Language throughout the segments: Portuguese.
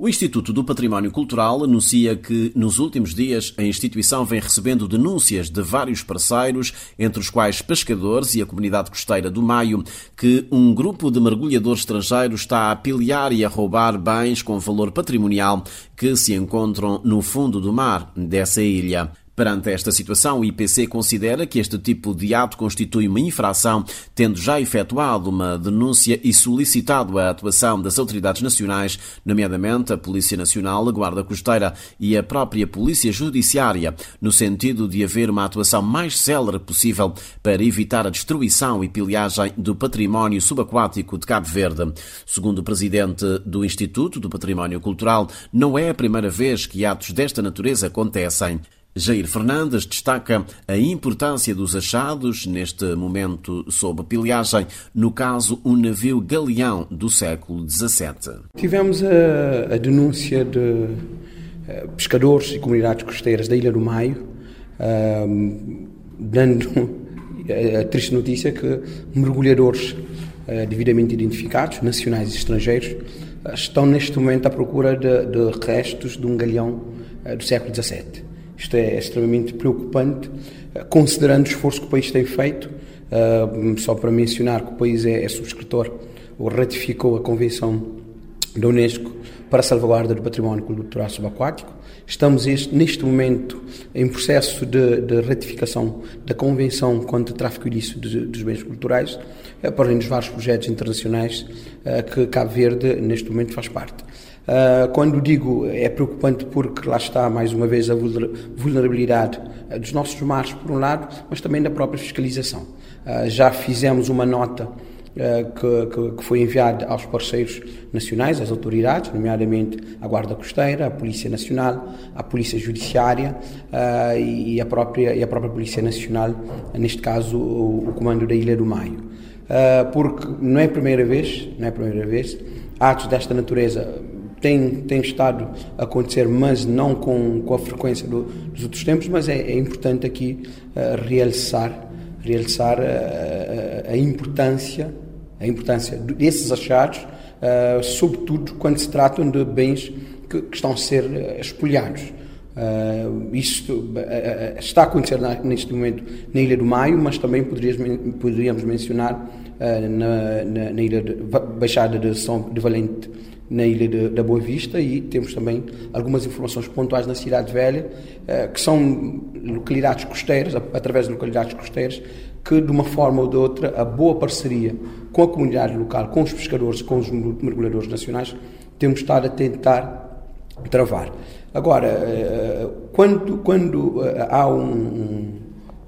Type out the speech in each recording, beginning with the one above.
O Instituto do Património Cultural anuncia que, nos últimos dias, a instituição vem recebendo denúncias de vários parceiros, entre os quais pescadores e a comunidade costeira do Maio, que um grupo de mergulhadores estrangeiros está a pilhar e a roubar bens com valor patrimonial que se encontram no fundo do mar dessa ilha. Perante esta situação, o IPC considera que este tipo de ato constitui uma infração, tendo já efetuado uma denúncia e solicitado a atuação das autoridades nacionais, nomeadamente a Polícia Nacional, a Guarda Costeira e a própria Polícia Judiciária, no sentido de haver uma atuação mais célere possível para evitar a destruição e pilhagem do património subaquático de Cabo Verde. Segundo o presidente do Instituto do Património Cultural, não é a primeira vez que atos desta natureza acontecem. Jair Fernandes destaca a importância dos achados neste momento sob pilhagem, no caso um navio galeão do século XVII. Tivemos a, a denúncia de uh, pescadores e comunidades costeiras da Ilha do Maio, uh, dando a triste notícia que mergulhadores uh, devidamente identificados, nacionais e estrangeiros, estão neste momento à procura de, de restos de um galeão do século XVII. Isto é extremamente preocupante, eh, considerando o esforço que o país tem feito. Uh, só para mencionar que o país é, é subscritor ou ratificou a Convenção da Unesco para a salvaguarda do património cultural subaquático. Estamos este, neste momento em processo de, de, ratificação da Convenção contra o tráfico ilícito dos bens culturais, uh, para além dos vários projetos internacionais uh, que Cabo Verde neste momento faz parte. Uh, quando digo é preocupante porque lá está mais uma vez a vulnerabilidade ah, dos nossos mares por um lado, mas também da própria fiscalização. Uh, já fizemos uma nota que, foi enviada aos parceiros nacionais, às autoridades, nomeadamente à Guarda Costeira, à Polícia Nacional, à Polícia Judiciária e, a própria, e a própria Polícia Nacional, neste caso o, o Comando da Ilha do Maio. porque não é a primeira vez, não é a primeira vez, atos desta natureza tem, tem estado a acontecer, mas não com, com a frequência do, dos outros tempos, mas é, é importante aqui uh, realçar, realçar uh, a importância, a importância desses achados, uh, sobretudo quando se tratam de bens que, que estão a ser espolhados. Uh, isto está a acontecer na, neste momento na Ilha do Maio, mas também poderíamos, poderíamos mencionar na, na, na, Ilha de, Baixada de São de Valente na ilha de, da Boa Vista e temos também algumas informações pontuais na Cidade Velha, eh, que são localidades costeiras, através de localidades costeiras, que de uma forma ou de outra a boa parceria com a comunidade local, com os pescadores, com os mergulhadores nacionais, temos estado a tentar travar. Agora, eh, quando, quando eh, há um,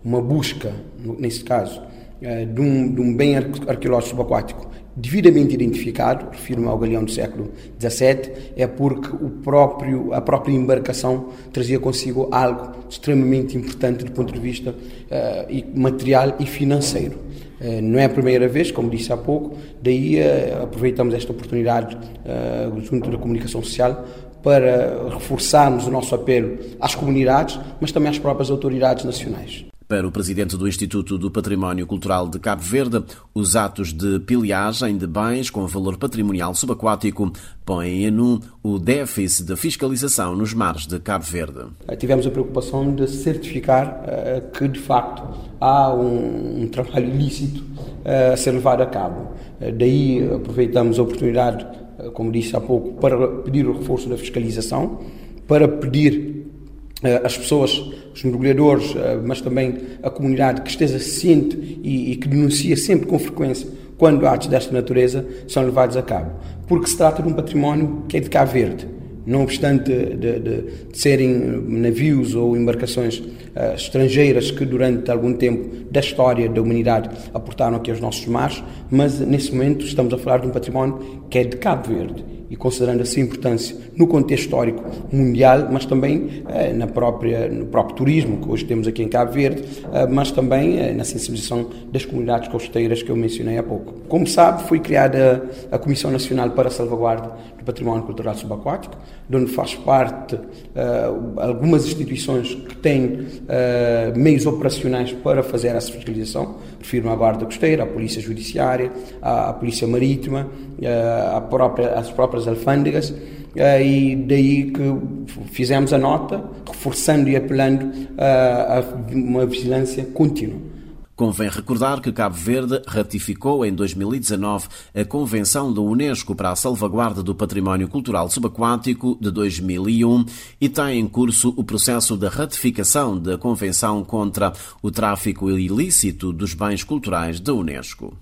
uma busca, nesse caso, de um, de um bem arqueológico subaquático devidamente identificado, refiro-me ao galeão do século XVII, é porque o próprio, a própria embarcação trazia consigo algo extremamente importante do ponto de vista uh, material e financeiro. Uh, não é a primeira vez, como disse há pouco, daí uh, aproveitamos esta oportunidade junto da comunicação social para reforçarmos o nosso apelo às comunidades, mas também às próprias autoridades nacionais. Para o presidente do Instituto do Património Cultural de Cabo Verde, os atos de pilhagem de bens com valor patrimonial subaquático põem em nu o déficit de fiscalização nos mares de Cabo Verde. Tivemos a preocupação de certificar uh, que, de facto, há um, um trabalho ilícito uh, a ser levado a cabo. Uh, daí aproveitamos a oportunidade, como disse há pouco, para pedir o reforço da fiscalização, para pedir às pessoas os mergulhadores, eh, mas também a comunidade que esteja ciente e, e que denuncia sempre com frequência quando atos desta natureza são levados a cabo. Porque se trata de um património que é de Cabo Verde. Não obstante de, de, de serem navios ou embarcações uh, estrangeiras que durante algum tempo da história da humanidade aportaram aqui aos nossos mares, mas nesse momento estamos a falar de um património que é de Cabo Verde e considerando a sua importância no contexto histórico mundial, mas também eh, na própria, no próprio turismo que hoje temos aqui em Cabo Verde, eh, mas também eh, na sensibilização das comunidades costeiras que eu mencionei há pouco. Como sabe, foi criada a Comissão Nacional para a Salvaguarda do Património Cultural Subaquático, de onde faz parte algumas instituições que têm meios operacionais para fazer essa fiscalização, refiro-me à Guarda Costeira, à Polícia Judiciária, à, Polícia Marítima, à própria, às próprias alfândegas e daí que fizemos a nota, reforçando e apelando a uma vigilância contínua. Convém recordar que Cabo Verde ratificou em 2019 a Convenção da Unesco para a Salvaguarda do Património Cultural Subaquático de 2001 e tem em curso o processo de ratificação da Convenção contra o tráfico ilícito dos bens culturais da Unesco.